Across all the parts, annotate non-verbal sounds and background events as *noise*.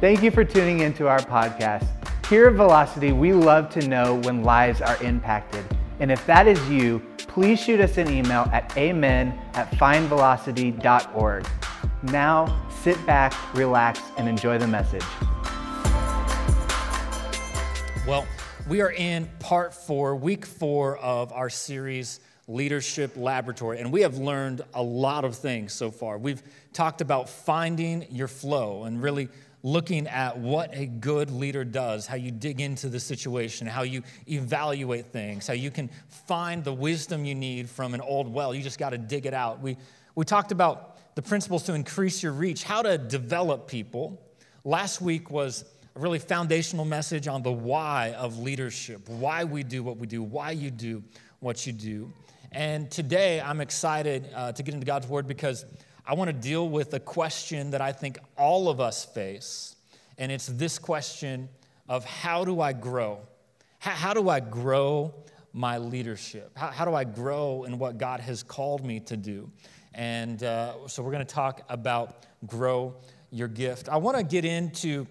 Thank you for tuning into our podcast. Here at Velocity, we love to know when lives are impacted. And if that is you, please shoot us an email at amen at findvelocity.org. Now, sit back, relax, and enjoy the message. Well, we are in part four, week four of our series, Leadership Laboratory, and we have learned a lot of things so far. We've talked about finding your flow and really looking at what a good leader does, how you dig into the situation, how you evaluate things, how you can find the wisdom you need from an old well. You just got to dig it out. We, we talked about the principles to increase your reach, how to develop people. Last week was a really foundational message on the why of leadership, why we do what we do, why you do what you do. And today I'm excited uh, to get into God's Word because I want to deal with a question that I think all of us face. And it's this question of how do I grow? How, how do I grow my leadership? How, how, do I grow in what God has called me to do? And uh, so we're going to talk about grow your gift. I want to get into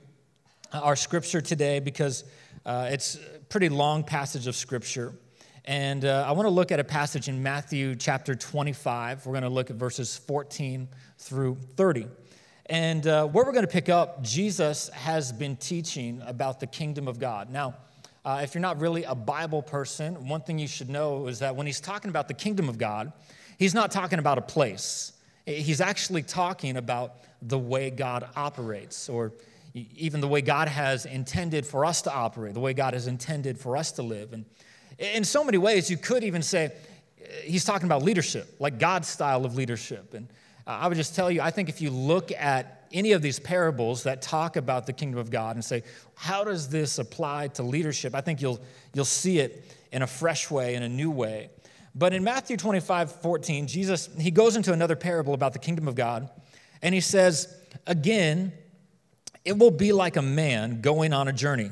our scripture today because uh, it's a pretty long passage of scripture. And uh, I want to look at a passage in Matthew chapter 25. We're going to look at verses 14 through 30. And uh, where we're going to pick up, Jesus has been teaching about the kingdom of God. Now, uh, if you're not really a Bible person, one thing you should know is that when he's talking about the kingdom of God, he's not talking about a place. He's actually talking about the way God operates, or even the way God has intended for us to operate, the way God has intended for us to live. And in so many ways, you could even say uh, he's talking about leadership, like God's style of leadership. And uh, I would just tell you, I think if you look at any of these parables that talk about the kingdom of God and say, how does this apply to leadership? I think you'll, you'll see it in a fresh way, in a new way. But in Matthew 25, 14, Jesus, he goes into another parable about the kingdom of God, and he says, again, it will be like a man going on a journey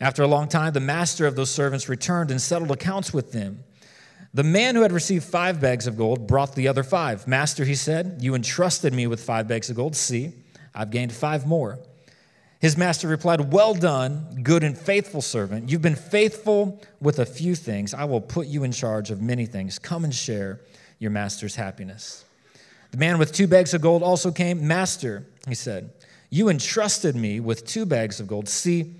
After a long time, the master of those servants returned and settled accounts with them. The man who had received five bags of gold brought the other five. Master, he said, you entrusted me with five bags of gold. See, I've gained five more. His master replied, Well done, good and faithful servant. You've been faithful with a few things. I will put you in charge of many things. Come and share your master's happiness. The man with two bags of gold also came. Master, he said, You entrusted me with two bags of gold. See,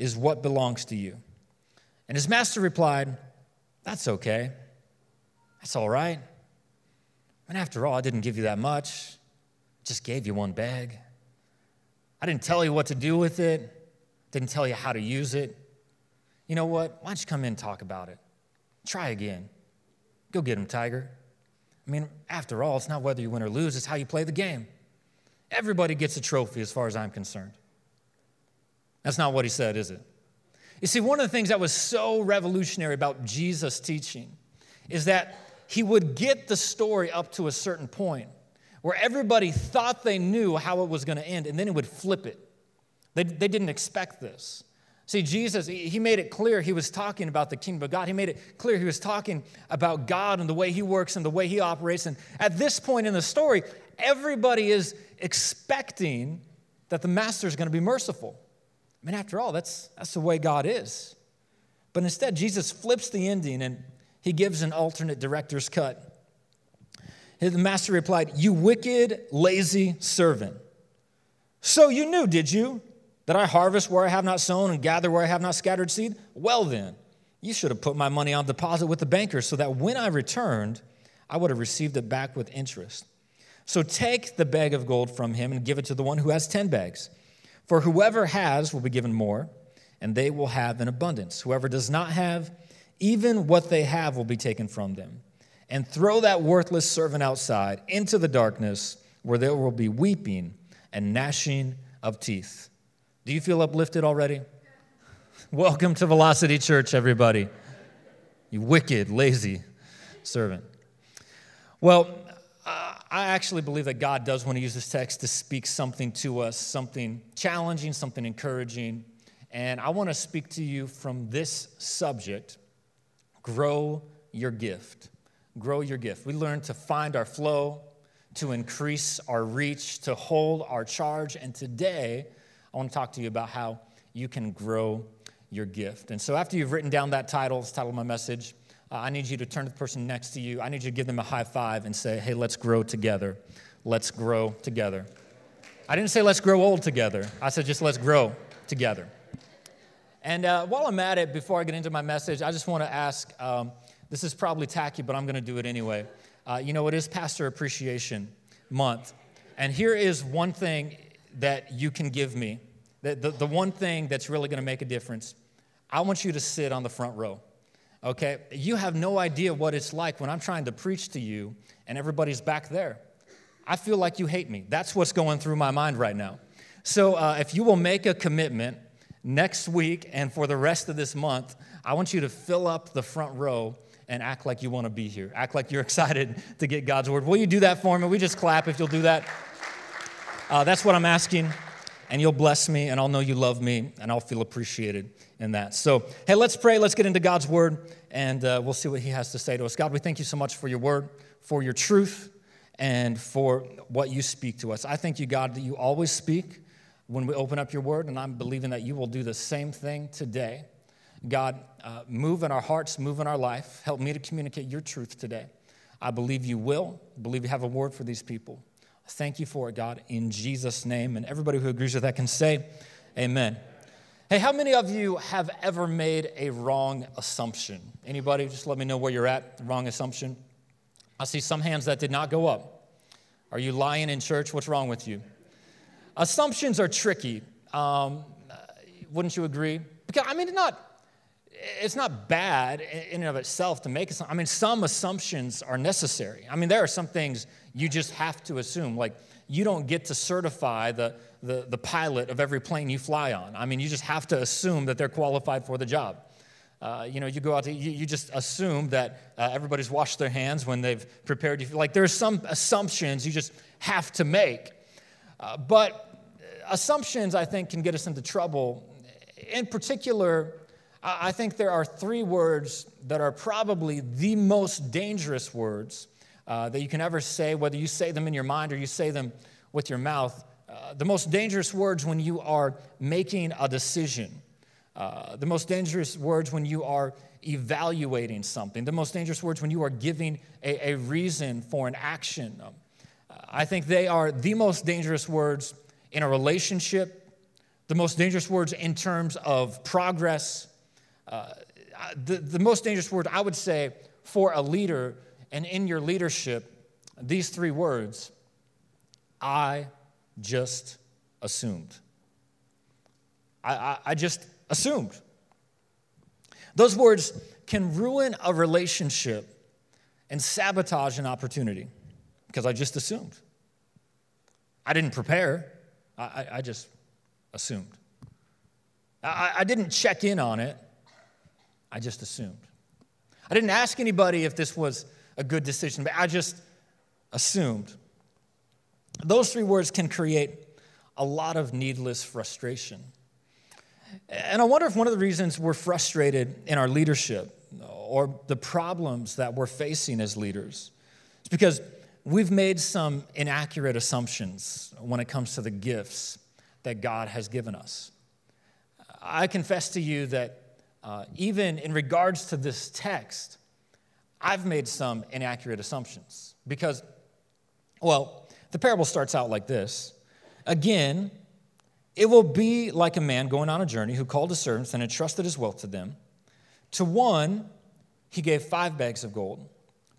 is what belongs to you. And his master replied, That's okay. That's all right. And after all, I didn't give you that much, I just gave you one bag. I didn't tell you what to do with it, didn't tell you how to use it. You know what? Why don't you come in and talk about it? Try again. Go get him, Tiger. I mean, after all, it's not whether you win or lose, it's how you play the game. Everybody gets a trophy as far as I'm concerned. That's not what he said, is it? You see, one of the things that was so revolutionary about Jesus' teaching is that he would get the story up to a certain point where everybody thought they knew how it was going to end, and then he would flip it. They, they didn't expect this. See, Jesus, he made it clear he was talking about the kingdom of God. He made it clear he was talking about God and the way he works and the way he operates. And at this point in the story, everybody is expecting that the master is going to be merciful. I mean, after all, that's, that's the way God is. But instead, Jesus flips the ending and he gives an alternate director's cut. The master replied, You wicked, lazy servant. So you knew, did you, that I harvest where I have not sown and gather where I have not scattered seed? Well, then, you should have put my money on deposit with the banker so that when I returned, I would have received it back with interest. So take the bag of gold from him and give it to the one who has 10 bags. For whoever has will be given more, and they will have in abundance. Whoever does not have, even what they have will be taken from them. And throw that worthless servant outside into the darkness where there will be weeping and gnashing of teeth. Do you feel uplifted already? Welcome to Velocity Church, everybody. You wicked, lazy servant. Well, I actually believe that God does want to use this text to speak something to us, something challenging, something encouraging. And I want to speak to you from this subject grow your gift. Grow your gift. We learn to find our flow, to increase our reach, to hold our charge. And today, I want to talk to you about how you can grow your gift. And so, after you've written down that title, it's title of my message, uh, I need you to turn to the person next to you. I need you to give them a high five and say, hey, let's grow together. Let's grow together. I didn't say let's grow old together, I said just let's grow together. And uh, while I'm at it, before I get into my message, I just want to ask um, this is probably tacky, but I'm going to do it anyway. Uh, you know, it is Pastor Appreciation Month. And here is one thing that you can give me, the, the, the one thing that's really going to make a difference. I want you to sit on the front row. Okay? You have no idea what it's like when I'm trying to preach to you and everybody's back there. I feel like you hate me. That's what's going through my mind right now. So uh, if you will make a commitment next week and for the rest of this month, I want you to fill up the front row and act like you want to be here. Act like you're *laughs* excited to get God's word. Will you do that for me? We just clap if you'll do that. Uh, that's what I'm asking, and you'll bless me, and I'll know you love me, and I'll feel appreciated in that. So, hey, let's pray. Let's get into God's word, and uh, we'll see what He has to say to us. God, we thank you so much for your word, for your truth, and for what you speak to us. I thank you, God, that you always speak when we open up your word, and I'm believing that you will do the same thing today. God, uh, move in our hearts, move in our life. Help me to communicate your truth today. I believe you will. I believe you have a word for these people. Thank you for it, God, in Jesus' name. And everybody who agrees with that can say, Amen. Hey, how many of you have ever made a wrong assumption? Anybody? Just let me know where you're at. Wrong assumption. I see some hands that did not go up. Are you lying in church? What's wrong with you? Assumptions are tricky. Um, wouldn't you agree? Because I mean, not it's not bad in and of itself to make. I mean, some assumptions are necessary. I mean, there are some things you just have to assume. Like, you don't get to certify the, the, the pilot of every plane you fly on. I mean, you just have to assume that they're qualified for the job. Uh, you know, you go out to, you, you just assume that uh, everybody's washed their hands when they've prepared you. Like, there's some assumptions you just have to make. Uh, but assumptions, I think, can get us into trouble. In particular, I think there are three words that are probably the most dangerous words uh, that you can ever say, whether you say them in your mind or you say them with your mouth. Uh, the most dangerous words when you are making a decision. Uh, the most dangerous words when you are evaluating something. The most dangerous words when you are giving a, a reason for an action. Um, I think they are the most dangerous words in a relationship, the most dangerous words in terms of progress, uh, the, the most dangerous word I would say for a leader and in your leadership, these three words I just assumed. I, I, I just assumed. Those words can ruin a relationship and sabotage an opportunity because I just assumed. I didn't prepare, I, I just assumed. I, I didn't check in on it. I just assumed. I didn't ask anybody if this was a good decision, but I just assumed. Those three words can create a lot of needless frustration. And I wonder if one of the reasons we're frustrated in our leadership or the problems that we're facing as leaders is because we've made some inaccurate assumptions when it comes to the gifts that God has given us. I confess to you that uh, even in regards to this text, I've made some inaccurate assumptions because, well, the parable starts out like this. Again, It will be like a man going on a journey who called his servants and entrusted his wealth to them. To one, he gave five bags of gold,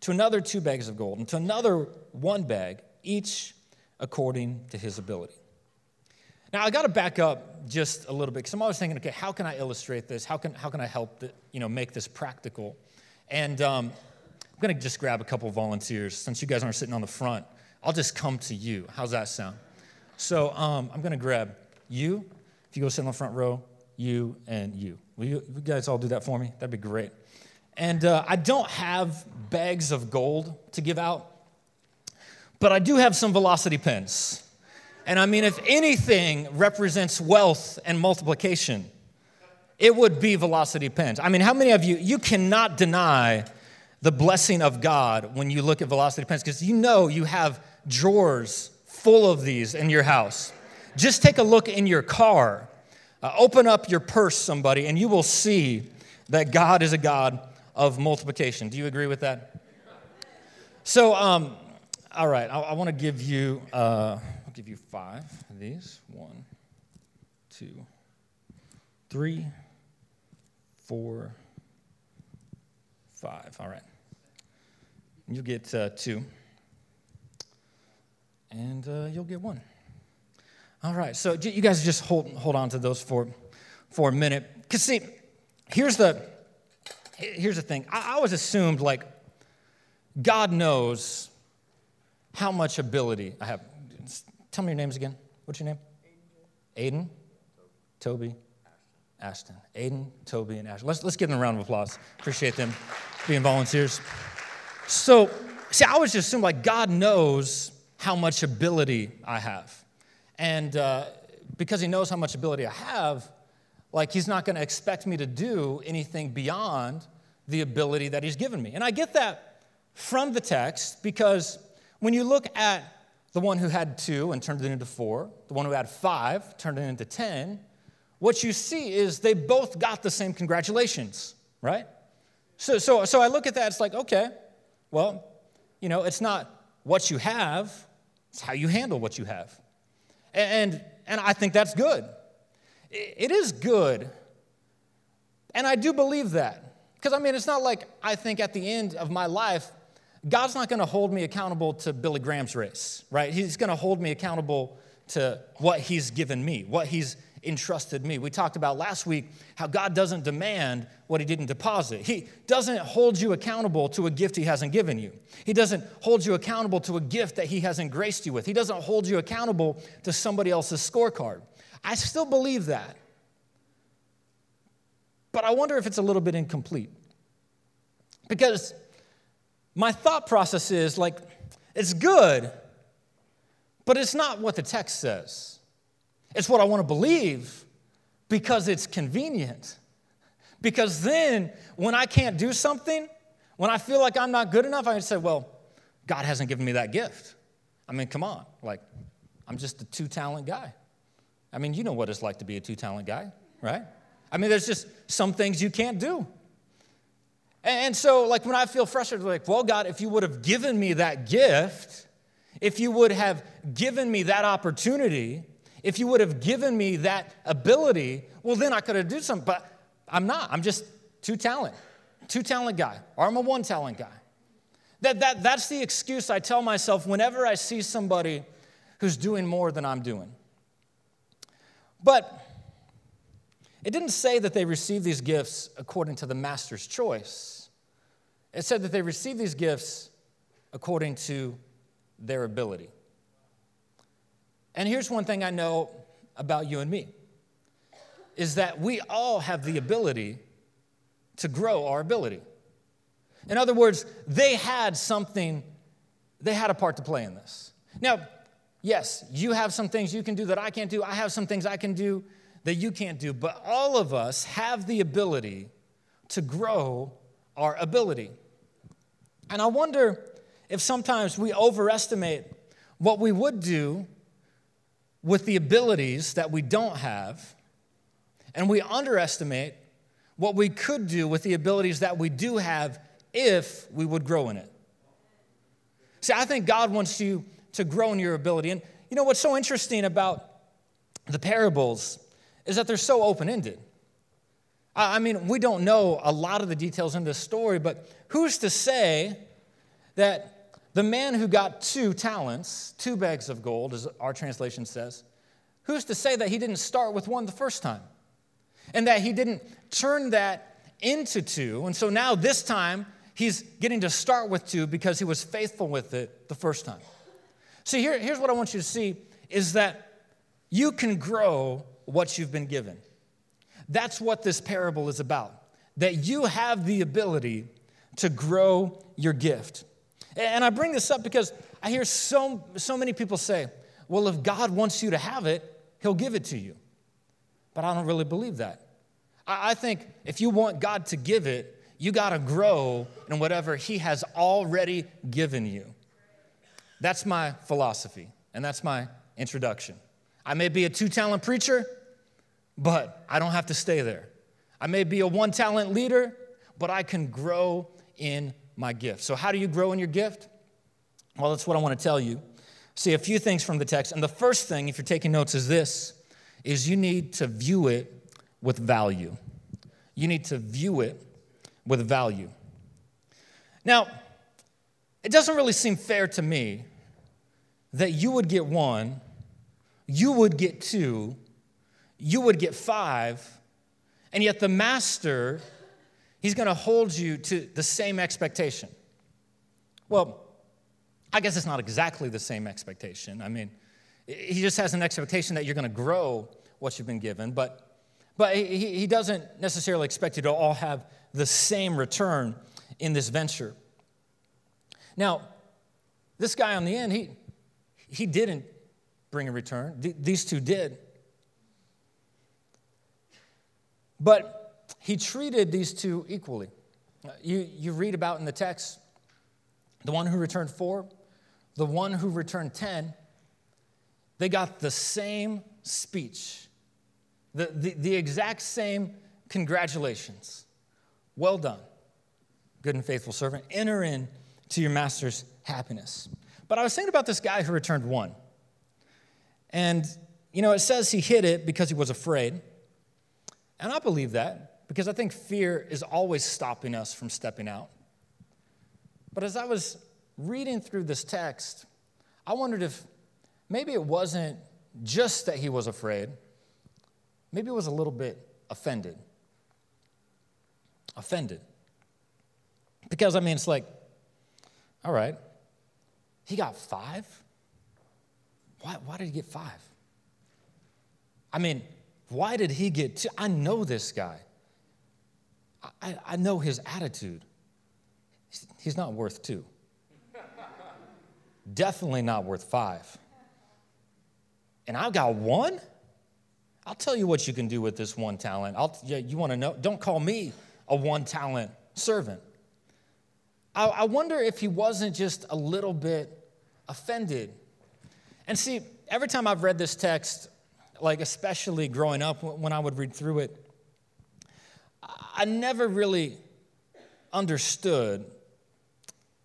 to another, two bags of gold, and to another, one bag, each according to his ability. Now, I got to back up just a little bit because I'm always thinking, okay, how can I illustrate this? How can, how can I help the, you know, make this practical? And um, I'm going to just grab a couple volunteers. Since you guys aren't sitting on the front, I'll just come to you. How's that sound? So um, I'm going to grab you. If you go sit on the front row, you and you. Will you, you guys all do that for me? That'd be great. And uh, I don't have bags of gold to give out, but I do have some velocity pens. And I mean, if anything represents wealth and multiplication, it would be velocity pens. I mean, how many of you, you cannot deny the blessing of God when you look at velocity pens because you know you have drawers full of these in your house. Just take a look in your car. Uh, open up your purse, somebody, and you will see that God is a God of multiplication. Do you agree with that? So, um, all right, I, I want to give you. Uh, I'll give you five of these. One, two, three, four, five. All right. You'll get uh, two, and uh, you'll get one. All right. So you guys just hold hold on to those for for a minute. Cause see, here's the here's the thing. I, I always assumed like God knows how much ability I have. Tell me your names again. What's your name? Aiden, Toby, Ashton. Aiden, Toby, and Ashton. Let's, let's give them a round of applause. Appreciate them being volunteers. So, see, I always just assume like God knows how much ability I have. And uh, because He knows how much ability I have, like He's not going to expect me to do anything beyond the ability that He's given me. And I get that from the text because when you look at the one who had two and turned it into four, the one who had five turned it into 10, what you see is they both got the same congratulations, right? So, so, so I look at that, it's like, okay, well, you know, it's not what you have, it's how you handle what you have. And, and I think that's good. It is good. And I do believe that. Because, I mean, it's not like I think at the end of my life, God's not going to hold me accountable to Billy Graham's race, right? He's going to hold me accountable to what He's given me, what He's entrusted me. We talked about last week how God doesn't demand what He didn't deposit. He doesn't hold you accountable to a gift He hasn't given you. He doesn't hold you accountable to a gift that He hasn't graced you with. He doesn't hold you accountable to somebody else's scorecard. I still believe that. But I wonder if it's a little bit incomplete. Because my thought process is like, it's good, but it's not what the text says. It's what I want to believe because it's convenient. Because then, when I can't do something, when I feel like I'm not good enough, I say, well, God hasn't given me that gift. I mean, come on. Like, I'm just a two talent guy. I mean, you know what it's like to be a two talent guy, right? I mean, there's just some things you can't do. And so, like, when I feel frustrated, like, well, God, if you would have given me that gift, if you would have given me that opportunity, if you would have given me that ability, well, then I could have done something. But I'm not. I'm just two talent, two talent guy, or I'm a one talent guy. That, that, that's the excuse I tell myself whenever I see somebody who's doing more than I'm doing. But it didn't say that they received these gifts according to the master's choice. It said that they received these gifts according to their ability. And here's one thing I know about you and me is that we all have the ability to grow our ability. In other words, they had something, they had a part to play in this. Now, yes, you have some things you can do that I can't do. I have some things I can do that you can't do, but all of us have the ability to grow our ability. And I wonder if sometimes we overestimate what we would do with the abilities that we don't have, and we underestimate what we could do with the abilities that we do have if we would grow in it. See, I think God wants you to grow in your ability. And you know what's so interesting about the parables is that they're so open ended. I mean, we don't know a lot of the details in this story, but who's to say that the man who got two talents, two bags of gold, as our translation says, who's to say that he didn't start with one the first time? And that he didn't turn that into two. And so now this time, he's getting to start with two because he was faithful with it the first time. See, here, here's what I want you to see is that you can grow what you've been given. That's what this parable is about. That you have the ability to grow your gift. And I bring this up because I hear so, so many people say, well, if God wants you to have it, He'll give it to you. But I don't really believe that. I, I think if you want God to give it, you got to grow in whatever He has already given you. That's my philosophy, and that's my introduction. I may be a two talent preacher, but I don't have to stay there. I may be a one talent leader, but I can grow in my gift. So, how do you grow in your gift? Well, that's what I want to tell you. See a few things from the text. And the first thing, if you're taking notes, is this is you need to view it with value. You need to view it with value. Now, it doesn't really seem fair to me that you would get one, you would get two, you would get five, and yet the master, he's going to hold you to the same expectation. Well, I guess it's not exactly the same expectation. I mean, he just has an expectation that you're going to grow what you've been given, but, but he, he doesn't necessarily expect you to all have the same return in this venture. Now, this guy on the end, he, he didn't bring a return. these two did. But he treated these two equally. Uh, you, you read about in the text the one who returned four, the one who returned 10, they got the same speech, the, the, the exact same congratulations. Well done, good and faithful servant. Enter in to your master's happiness. But I was thinking about this guy who returned one. And, you know, it says he hid it because he was afraid. And I believe that because I think fear is always stopping us from stepping out. But as I was reading through this text, I wondered if maybe it wasn't just that he was afraid, maybe it was a little bit offended. Offended. Because, I mean, it's like, all right, he got five? Why, why did he get five? I mean, why did he get two? I know this guy. I, I know his attitude. He's not worth two. *laughs* Definitely not worth five. And I've got one? I'll tell you what you can do with this one talent. I'll, yeah, you want to know? Don't call me a one talent servant. I, I wonder if he wasn't just a little bit offended. And see, every time I've read this text, like especially growing up when I would read through it, I never really understood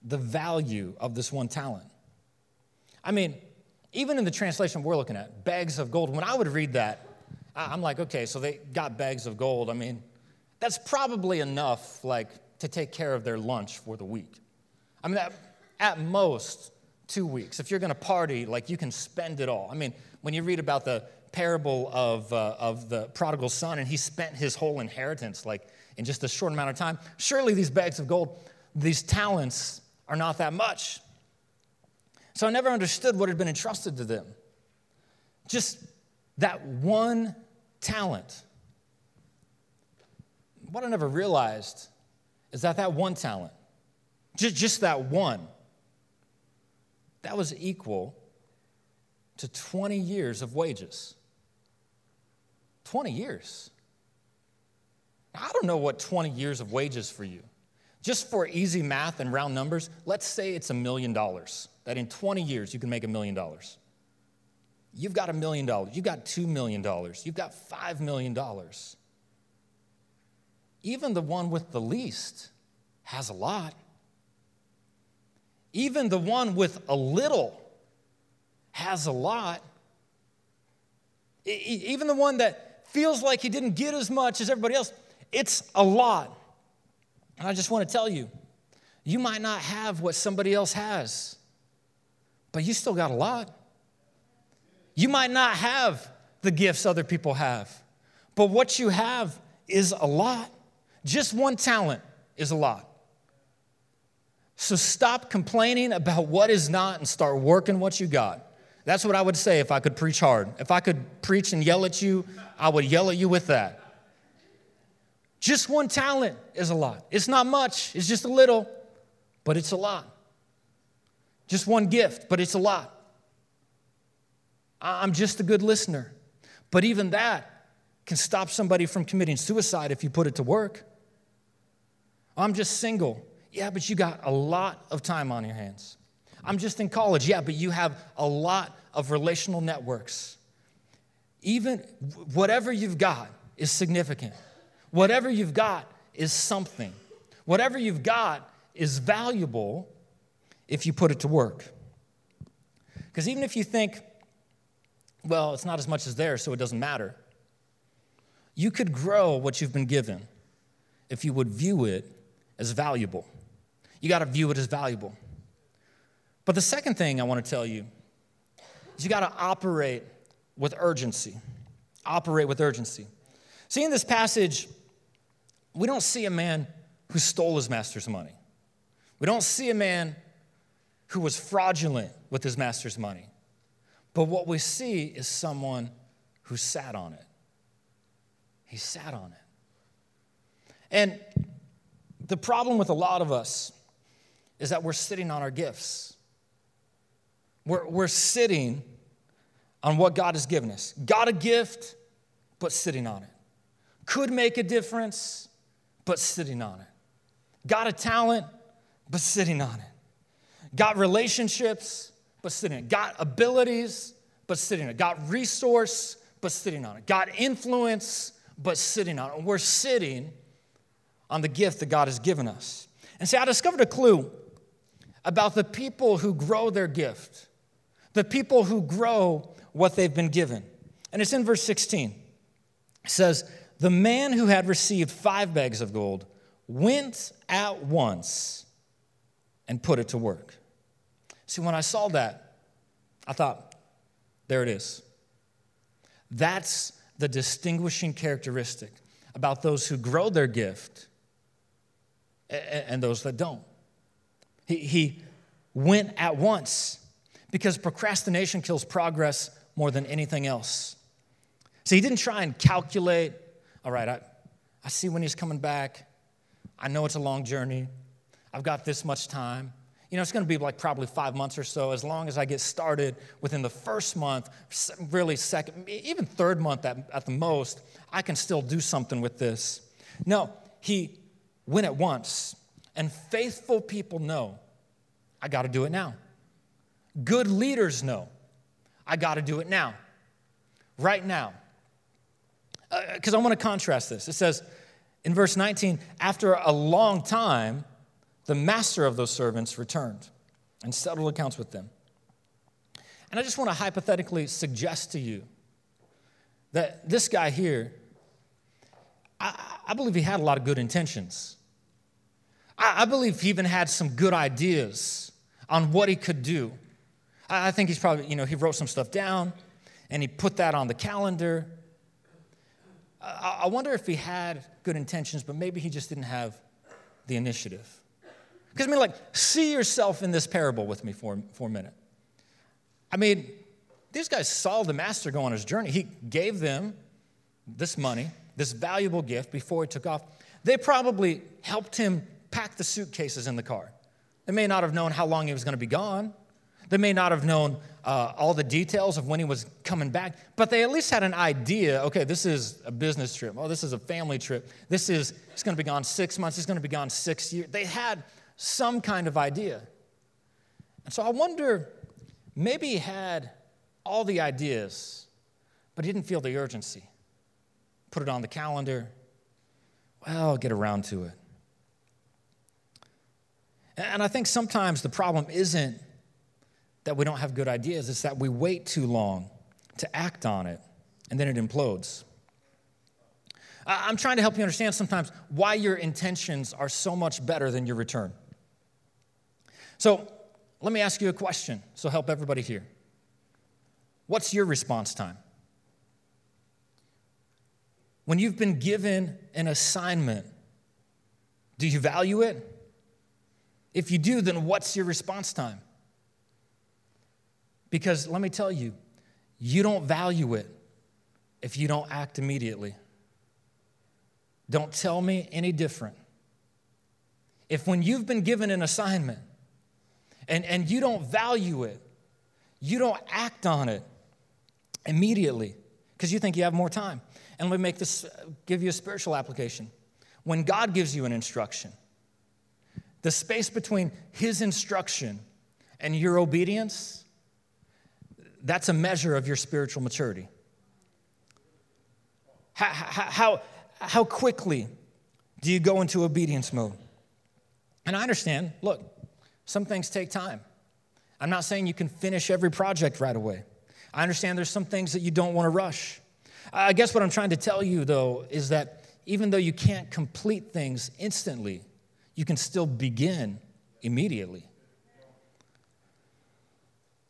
the value of this one talent. I mean, even in the translation we're looking at, bags of gold, when I would read that, I'm like, okay, so they got bags of gold. I mean, that's probably enough, like, to take care of their lunch for the week. I mean, at, at most, two weeks. If you're gonna party, like, you can spend it all. I mean, when you read about the parable of, uh, of the prodigal son and he spent his whole inheritance, like, in just a short amount of time, surely these bags of gold, these talents are not that much. So I never understood what had been entrusted to them. Just that one talent. What I never realized is that that one talent, just, just that one, that was equal to 20 years of wages. 20 years. I don't know what 20 years of wages for you. Just for easy math and round numbers, let's say it's a million dollars that in 20 years you can make a million dollars. You've got a million dollars, you've got $2 million, you've got $5 million. Even the one with the least has a lot. Even the one with a little has a lot. even the one that feels like he didn't get as much as everybody else, it's a lot. And I just want to tell you, you might not have what somebody else has, but you still got a lot. You might not have the gifts other people have, but what you have is a lot. Just one talent is a lot. So stop complaining about what is not and start working what you got. That's what I would say if I could preach hard. If I could preach and yell at you, I would yell at you with that. Just one talent is a lot. It's not much, it's just a little, but it's a lot. Just one gift, but it's a lot. I'm just a good listener. But even that can stop somebody from committing suicide if you put it to work. I'm just single. Yeah, but you got a lot of time on your hands. I'm just in college. Yeah, but you have a lot of relational networks. Even whatever you've got is significant. Whatever you've got is something. Whatever you've got is valuable if you put it to work. Because even if you think, well, it's not as much as there, so it doesn't matter, you could grow what you've been given if you would view it as valuable. You got to view it as valuable. But the second thing I want to tell you is you got to operate with urgency. Operate with urgency. See, in this passage, we don't see a man who stole his master's money. We don't see a man who was fraudulent with his master's money. But what we see is someone who sat on it. He sat on it. And the problem with a lot of us is that we're sitting on our gifts. We're, we're sitting on what God has given us. Got a gift, but sitting on it. Could make a difference, but sitting on it. Got a talent, but sitting on it. Got relationships, but sitting on it. Got abilities, but sitting on it. Got resource, but sitting on it. Got influence, but sitting on it. We're sitting on the gift that God has given us. And see, I discovered a clue about the people who grow their gift, the people who grow what they've been given. And it's in verse 16. It says, The man who had received five bags of gold went at once and put it to work. See, when I saw that, I thought, there it is. That's the distinguishing characteristic about those who grow their gift and those that don't. He, he went at once because procrastination kills progress more than anything else. So he didn't try and calculate, all right, I, I see when he's coming back. I know it's a long journey. I've got this much time. You know, it's going to be like probably five months or so. As long as I get started within the first month, really second, even third month at, at the most, I can still do something with this. No, he went at once. And faithful people know, I got to do it now. Good leaders know, I got to do it now, right now. Because uh, I want to contrast this. It says in verse 19, after a long time, the master of those servants returned and settled accounts with them. And I just want to hypothetically suggest to you that this guy here, I, I believe he had a lot of good intentions. I, I, believe he even had some good ideas on what he could do. I, I think he's probably, you know, he wrote some stuff down and he put that on the calendar. I, wonder if he had good intentions, but maybe he just didn't have the initiative. Because, I mean, like, see yourself in this parable with me for, for a minute. I mean, these guys saw the master go on his journey. He gave them this money, this valuable gift before he took off. They probably helped him pack the suitcases in the car. They may not have known how long he was going to be gone. They may not have known uh, all the details of when he was coming back, but they at least had an idea okay, this is a business trip. Oh, this is a family trip. This is, he's going to be gone six months. He's going to be gone six years. They had some kind of idea. And so I wonder maybe he had all the ideas, but he didn't feel the urgency. Put it on the calendar. Well, I'll get around to it. And I think sometimes the problem isn't that we don't have good ideas, it's that we wait too long to act on it. and then it implodes. I'm trying to help you understand sometimes why your intentions are so much better than your return. So let me ask you a question, so help everybody here. What's your response time? When you've been given an assignment, do you value it? If you do, then what's your response time? Because let me tell you, you don't value it if you don't act immediately. Don't tell me any different. If when you've been given an assignment and, and you don't value it, you don't act on it immediately because you think you have more time. And let me make this, give you a spiritual application. When God gives you an instruction, the space between His instruction and your obedience, that's a measure of your spiritual maturity. How, how, how quickly do you go into obedience mode? And I understand, look, some things take time. I'm not saying you can finish every project right away. I understand there's some things that you don't want to rush. I guess what I'm trying to tell you, though, is that even though you can't complete things instantly, you can still begin immediately.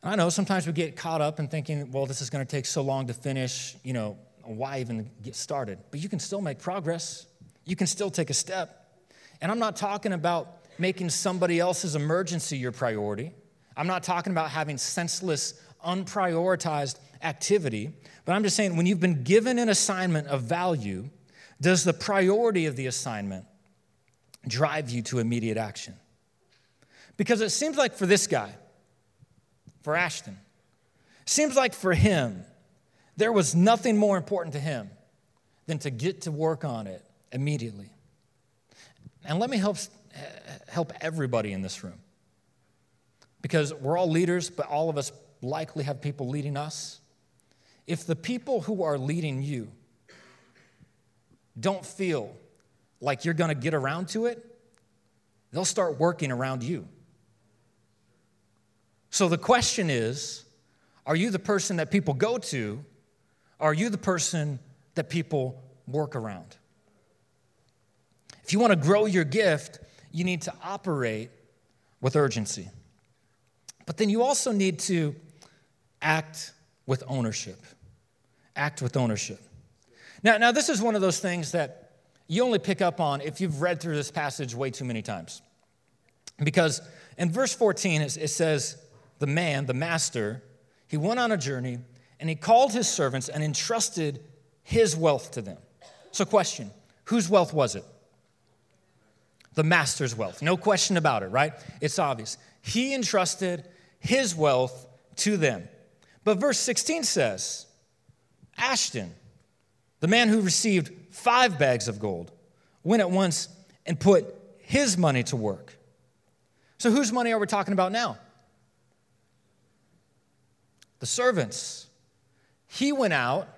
I know sometimes we get caught up in thinking, well, this is going to take so long to finish, you know, why even get started? But you can still make progress. You can still take a step. And I'm not talking about making somebody else's emergency your priority. I'm not talking about having senseless, unprioritized activity. But I'm just saying, when you've been given an assignment of value, does the priority of the assignment drive you to immediate action? Because it seems like for this guy, for Ashton, seems like for him, there was nothing more important to him than to get to work on it immediately. And let me help, help everybody in this room. Because we're all leaders, but all of us likely have people leading us. If the people who are leading you don't feel like you're going to get around to it, they'll start working around you. So the question is are you the person that people go to are you the person that people work around? If you want to grow your gift, you need to operate with urgency. But then you also need to act with ownership. Act with ownership. Now, now this is one of those things that you only pick up on if you've read through this passage way too many times. Because in verse 14, it says, The man, the master, he went on a journey and he called his servants and entrusted his wealth to them. So, question whose wealth was it? The master's wealth. No question about it, right? It's obvious. He entrusted his wealth to them. But verse 16 says, Ashton, the man who received five bags of gold, went at once and put his money to work. So, whose money are we talking about now? The servants. He went out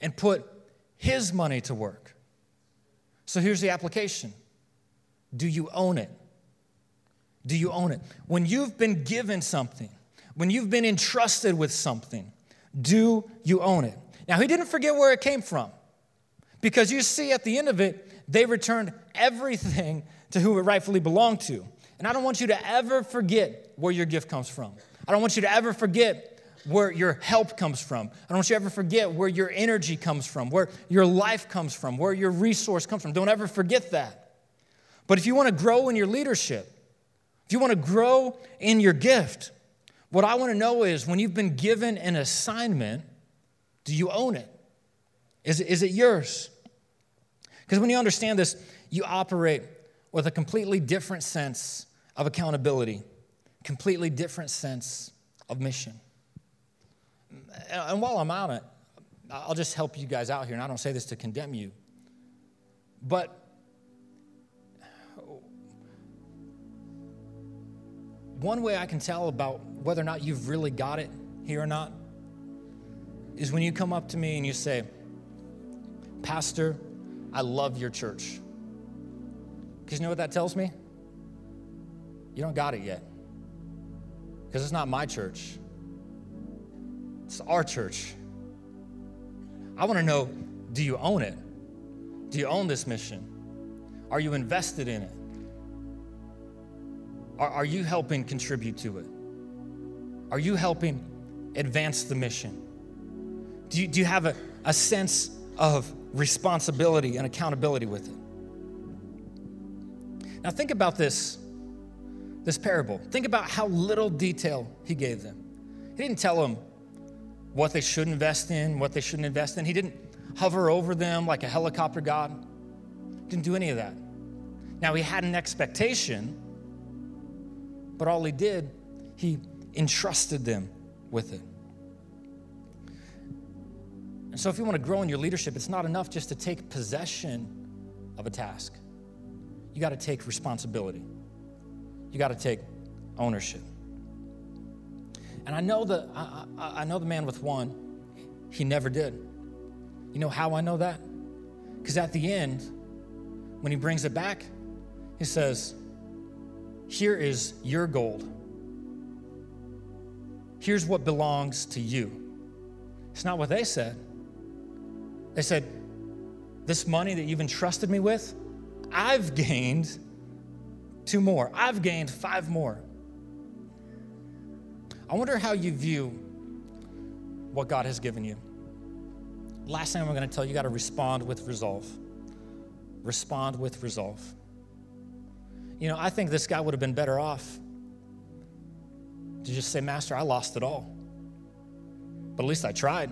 and put his money to work. So here's the application Do you own it? Do you own it? When you've been given something, when you've been entrusted with something, do you own it? Now, he didn't forget where it came from because you see at the end of it, they returned everything to who it rightfully belonged to. And I don't want you to ever forget where your gift comes from. I don't want you to ever forget where your help comes from. I don't want you to ever forget where your energy comes from, where your life comes from, where your resource comes from. Don't ever forget that. But if you want to grow in your leadership, if you want to grow in your gift, what I want to know is when you've been given an assignment, do you own it? Is is it yours? Because when you understand this, you operate with a completely different sense of accountability, completely different sense of mission and while I'm on it, I'll just help you guys out here, and I don't say this to condemn you. But one way I can tell about whether or not you've really got it here or not is when you come up to me and you say, Pastor, I love your church. Because you know what that tells me? You don't got it yet. Because it's not my church. It's our church. I want to know do you own it? Do you own this mission? Are you invested in it? Are, are you helping contribute to it? Are you helping advance the mission? Do you, do you have a, a sense of responsibility and accountability with it? Now, think about this, this parable. Think about how little detail he gave them. He didn't tell them what they should invest in, what they shouldn't invest in. He didn't hover over them like a helicopter god. Didn't do any of that. Now, he had an expectation, but all he did, he entrusted them with it. And so, if you want to grow in your leadership, it's not enough just to take possession of a task. You got to take responsibility, you got to take ownership. And I know the I, I, I know the man with one, he never did. You know how I know that? Because at the end, when he brings it back, he says, Here is your gold. Here's what belongs to you. It's not what they said. They said, This money that you've entrusted me with, I've gained two more. I've gained five more. I wonder how you view what God has given you. Last thing I'm going to tell you, you got to respond with resolve. Respond with resolve. You know, I think this guy would have been better off to just say, Master, I lost it all. But at least I tried.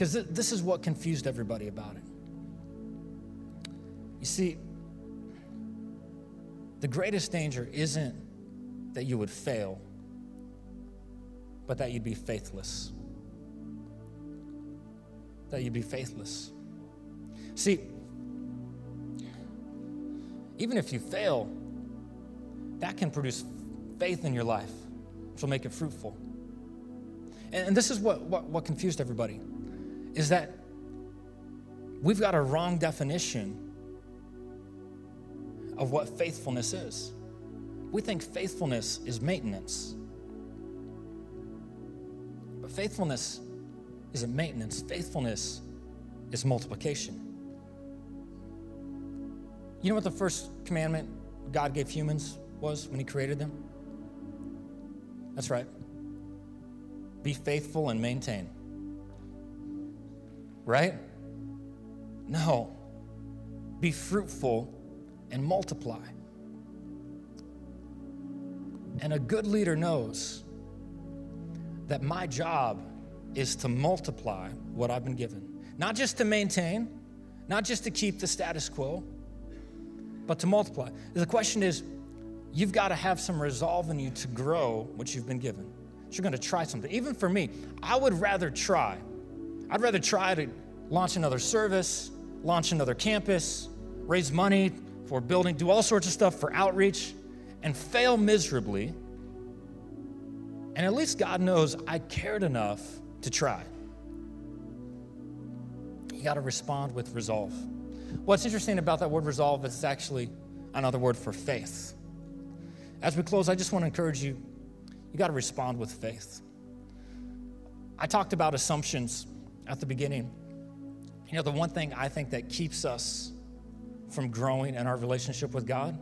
Because th- this is what confused everybody about it. You see, the greatest danger isn't that you would fail, but that you'd be faithless. That you'd be faithless. See, even if you fail, that can produce faith in your life, which will make it fruitful. And, this is what, what, what confused everybody is that we've got a wrong definition of what faithfulness is. We think faithfulness is maintenance. But faithfulness isn't maintenance, faithfulness is multiplication. You know what the first commandment God gave humans was when He created them? That's right. Be faithful and maintain. Right? No. Be fruitful and multiply. And a good leader knows that my job is to multiply what I've been given, not just to maintain, not just to keep the status quo, but to multiply. The question is, you've got to have some resolve in you to grow what you've been given. You're going to try something. Even for me, I would rather try. I'd rather try to launch another service, launch another campus, raise money for building, do all sorts of stuff for outreach, and fail miserably. And at least God knows I cared enough to try. You got to respond with resolve. What's interesting about that word resolve is it's actually another word for faith. As we close, I just want to encourage you you got to respond with faith. I talked about assumptions at the beginning. You know, the one thing I think that keeps us from growing in our relationship with God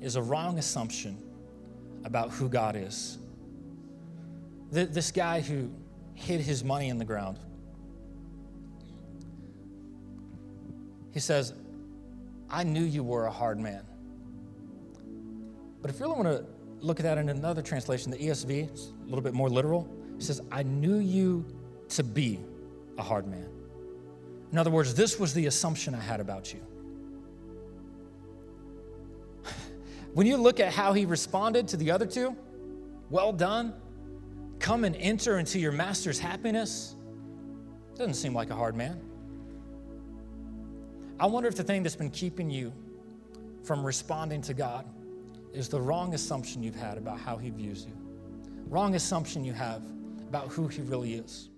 is a wrong assumption about who God is. This guy who hid his money in the ground, he says, I knew you were a hard man. But if you really want to look at that in another translation, the ESV, it's a little bit more literal, it says, I knew you to be a hard man. In other words, this was the assumption I had about you. When you look at how he responded to the other two, well done, come and enter into your master's happiness, doesn't seem like a hard man. I wonder if the thing that's been keeping you from responding to God is the wrong assumption you've had about how he views you, wrong assumption you have about who he really is.